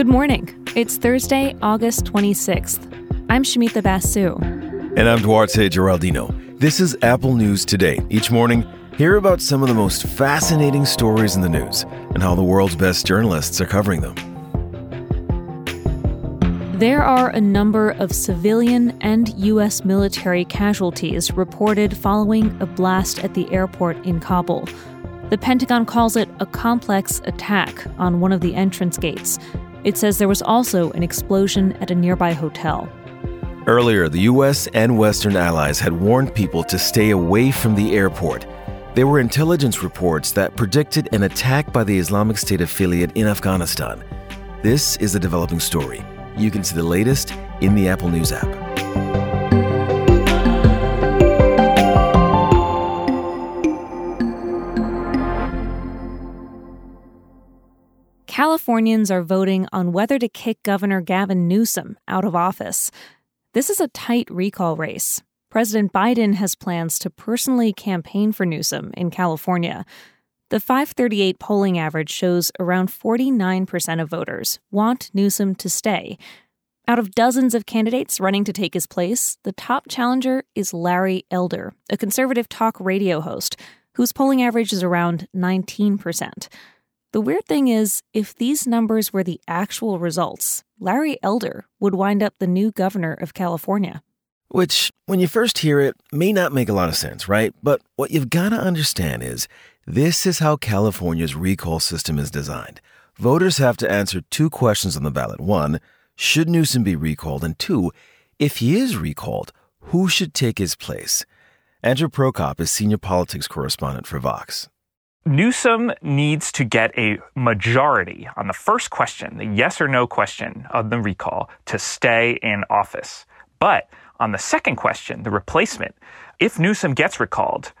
Good morning. It's Thursday, August 26th. I'm Shamita Basu. And I'm Duarte Geraldino. This is Apple News Today. Each morning, hear about some of the most fascinating stories in the news and how the world's best journalists are covering them. There are a number of civilian and U.S. military casualties reported following a blast at the airport in Kabul. The Pentagon calls it a complex attack on one of the entrance gates. It says there was also an explosion at a nearby hotel. Earlier, the U.S. and Western allies had warned people to stay away from the airport. There were intelligence reports that predicted an attack by the Islamic State affiliate in Afghanistan. This is a developing story. You can see the latest in the Apple News app. Californians are voting on whether to kick Governor Gavin Newsom out of office. This is a tight recall race. President Biden has plans to personally campaign for Newsom in California. The 538 polling average shows around 49% of voters want Newsom to stay. Out of dozens of candidates running to take his place, the top challenger is Larry Elder, a conservative talk radio host whose polling average is around 19%. The weird thing is, if these numbers were the actual results, Larry Elder would wind up the new governor of California. Which, when you first hear it, may not make a lot of sense, right? But what you've got to understand is this is how California's recall system is designed. Voters have to answer two questions on the ballot. One, should Newsom be recalled? And two, if he is recalled, who should take his place? Andrew Prokop is senior politics correspondent for Vox. Newsom needs to get a majority on the first question, the yes or no question of the recall, to stay in office. But on the second question, the replacement, if Newsom gets recalled,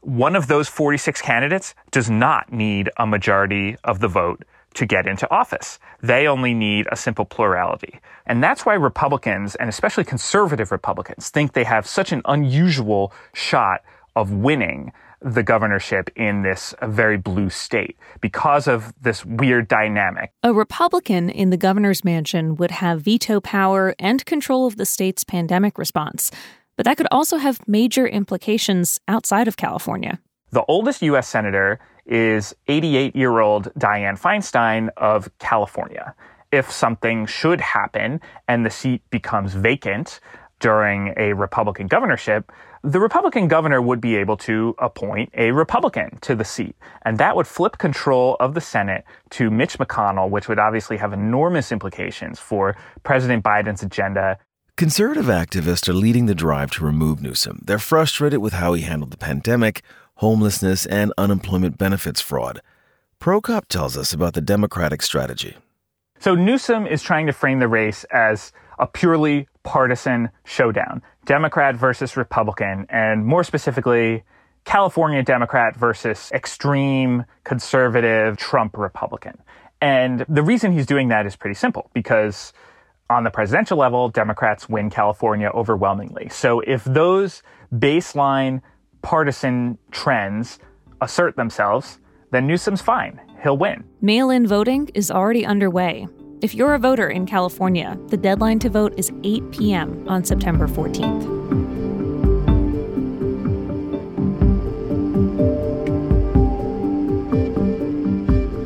one of those 46 candidates does not need a majority of the vote to get into office. They only need a simple plurality. And that's why Republicans, and especially conservative Republicans, think they have such an unusual shot of winning the governorship in this very blue state because of this weird dynamic. A Republican in the governor's mansion would have veto power and control of the state's pandemic response but that could also have major implications outside of California. The oldest U.S. Senator is 88 year old Dianne Feinstein of California. If something should happen and the seat becomes vacant during a Republican governorship, the Republican governor would be able to appoint a Republican to the seat. And that would flip control of the Senate to Mitch McConnell, which would obviously have enormous implications for President Biden's agenda Conservative activists are leading the drive to remove Newsom. They're frustrated with how he handled the pandemic, homelessness, and unemployment benefits fraud. Prokop tells us about the Democratic strategy. So Newsom is trying to frame the race as a purely partisan showdown Democrat versus Republican, and more specifically, California Democrat versus extreme conservative Trump Republican. And the reason he's doing that is pretty simple because on the presidential level, Democrats win California overwhelmingly. So if those baseline partisan trends assert themselves, then Newsom's fine. He'll win. Mail in voting is already underway. If you're a voter in California, the deadline to vote is 8 p.m. on September 14th.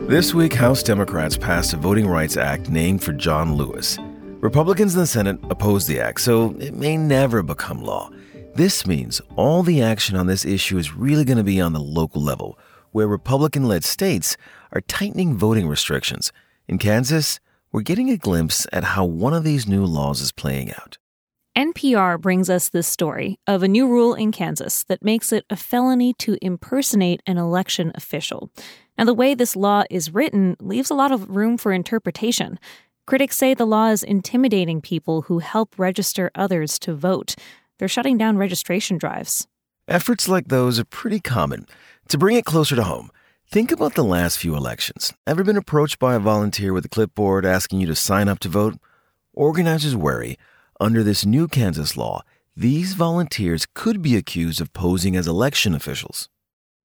This week, House Democrats passed a Voting Rights Act named for John Lewis. Republicans in the Senate oppose the act, so it may never become law. This means all the action on this issue is really going to be on the local level, where Republican led states are tightening voting restrictions. In Kansas, we're getting a glimpse at how one of these new laws is playing out. NPR brings us this story of a new rule in Kansas that makes it a felony to impersonate an election official. Now, the way this law is written leaves a lot of room for interpretation. Critics say the law is intimidating people who help register others to vote. They're shutting down registration drives. Efforts like those are pretty common. To bring it closer to home, think about the last few elections. Ever been approached by a volunteer with a clipboard asking you to sign up to vote? Organizers worry under this new Kansas law, these volunteers could be accused of posing as election officials.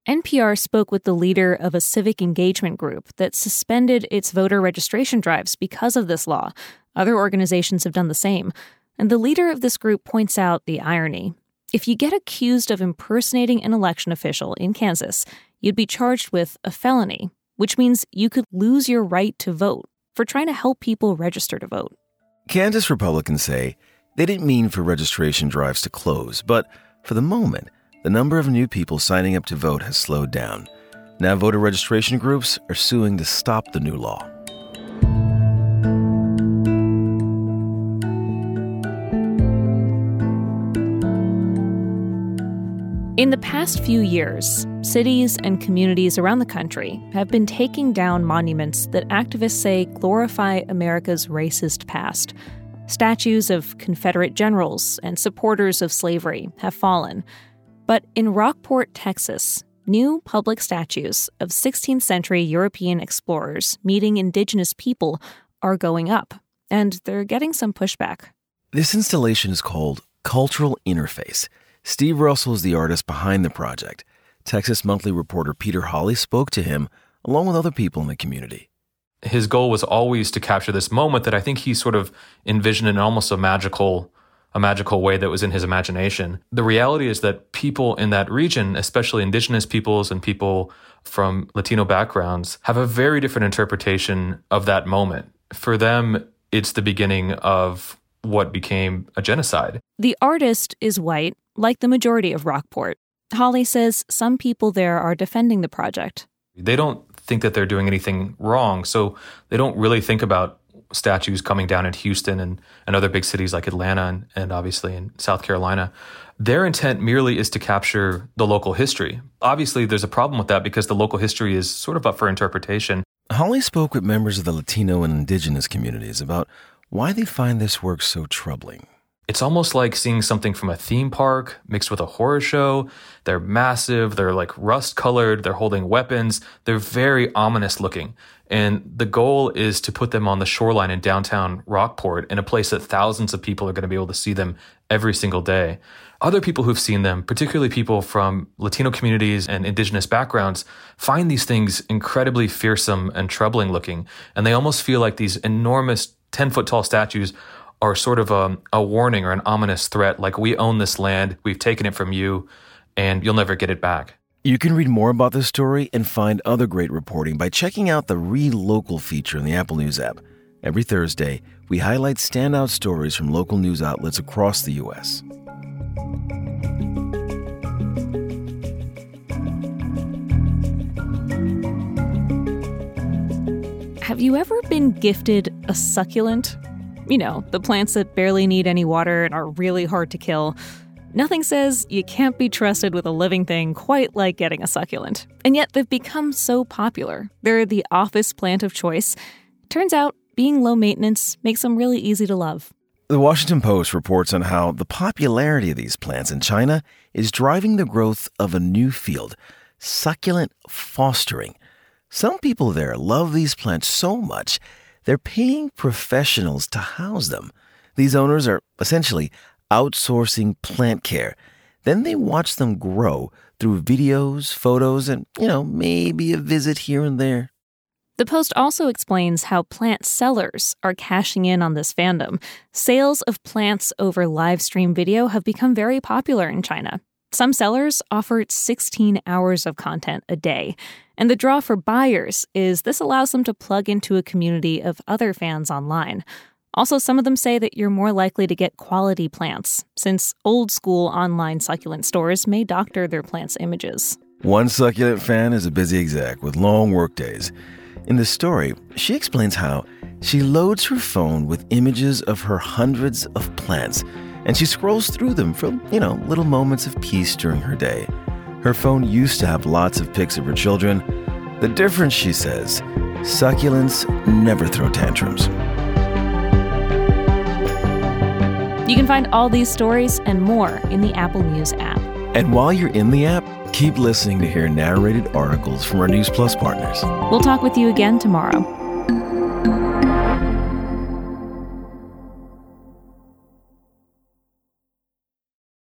NPR spoke with the leader of a civic engagement group that suspended its voter registration drives because of this law. Other organizations have done the same. And the leader of this group points out the irony. If you get accused of impersonating an election official in Kansas, you'd be charged with a felony, which means you could lose your right to vote for trying to help people register to vote. Kansas Republicans say they didn't mean for registration drives to close, but for the moment, the number of new people signing up to vote has slowed down. Now, voter registration groups are suing to stop the new law. In the past few years, cities and communities around the country have been taking down monuments that activists say glorify America's racist past. Statues of Confederate generals and supporters of slavery have fallen. But in Rockport, Texas, new public statues of 16th century European explorers meeting indigenous people are going up, and they're getting some pushback. This installation is called Cultural Interface. Steve Russell is the artist behind the project. Texas Monthly reporter Peter Holley spoke to him along with other people in the community. His goal was always to capture this moment that I think he sort of envisioned in almost a magical a magical way that was in his imagination. The reality is that people in that region, especially indigenous peoples and people from Latino backgrounds, have a very different interpretation of that moment. For them, it's the beginning of what became a genocide. The artist is white like the majority of Rockport. Holley says some people there are defending the project. They don't think that they're doing anything wrong, so they don't really think about statues coming down in Houston and, and other big cities like Atlanta and, and obviously in South Carolina. Their intent merely is to capture the local history. Obviously, there's a problem with that because the local history is sort of up for interpretation. Holley spoke with members of the Latino and indigenous communities about why they find this work so troubling. It's almost like seeing something from a theme park mixed with a horror show. They're massive, they're like rust colored, they're holding weapons, they're very ominous looking. And the goal is to put them on the shoreline in downtown Rockport in a place that thousands of people are going to be able to see them every single day. Other people who've seen them, particularly people from Latino communities and indigenous backgrounds, find these things incredibly fearsome and troubling looking. And they almost feel like these enormous 10 foot tall statues are sort of a, a warning or an ominous threat like, we own this land, we've taken it from you, and you'll never get it back. You can read more about this story and find other great reporting by checking out the Read Local feature in the Apple News app. Every Thursday, we highlight standout stories from local news outlets across the U.S. Have you ever been gifted a succulent? You know, the plants that barely need any water and are really hard to kill. Nothing says you can't be trusted with a living thing quite like getting a succulent. And yet they've become so popular. They're the office plant of choice. Turns out, being low maintenance makes them really easy to love. The Washington Post reports on how the popularity of these plants in China is driving the growth of a new field succulent fostering. Some people there love these plants so much they're paying professionals to house them. These owners are essentially outsourcing plant care. Then they watch them grow through videos, photos, and, you know, maybe a visit here and there. The Post also explains how plant sellers are cashing in on this fandom. Sales of plants over live stream video have become very popular in China. Some sellers offer 16 hours of content a day. And the draw for buyers is this allows them to plug into a community of other fans online. Also, some of them say that you're more likely to get quality plants, since old school online succulent stores may doctor their plants' images. One succulent fan is a busy exec with long workdays. In the story, she explains how she loads her phone with images of her hundreds of plants and she scrolls through them for, you know, little moments of peace during her day. Her phone used to have lots of pics of her children. The difference, she says, succulents never throw tantrums. You can find all these stories and more in the Apple News app. And while you're in the app, keep listening to hear narrated articles from our News Plus partners. We'll talk with you again tomorrow.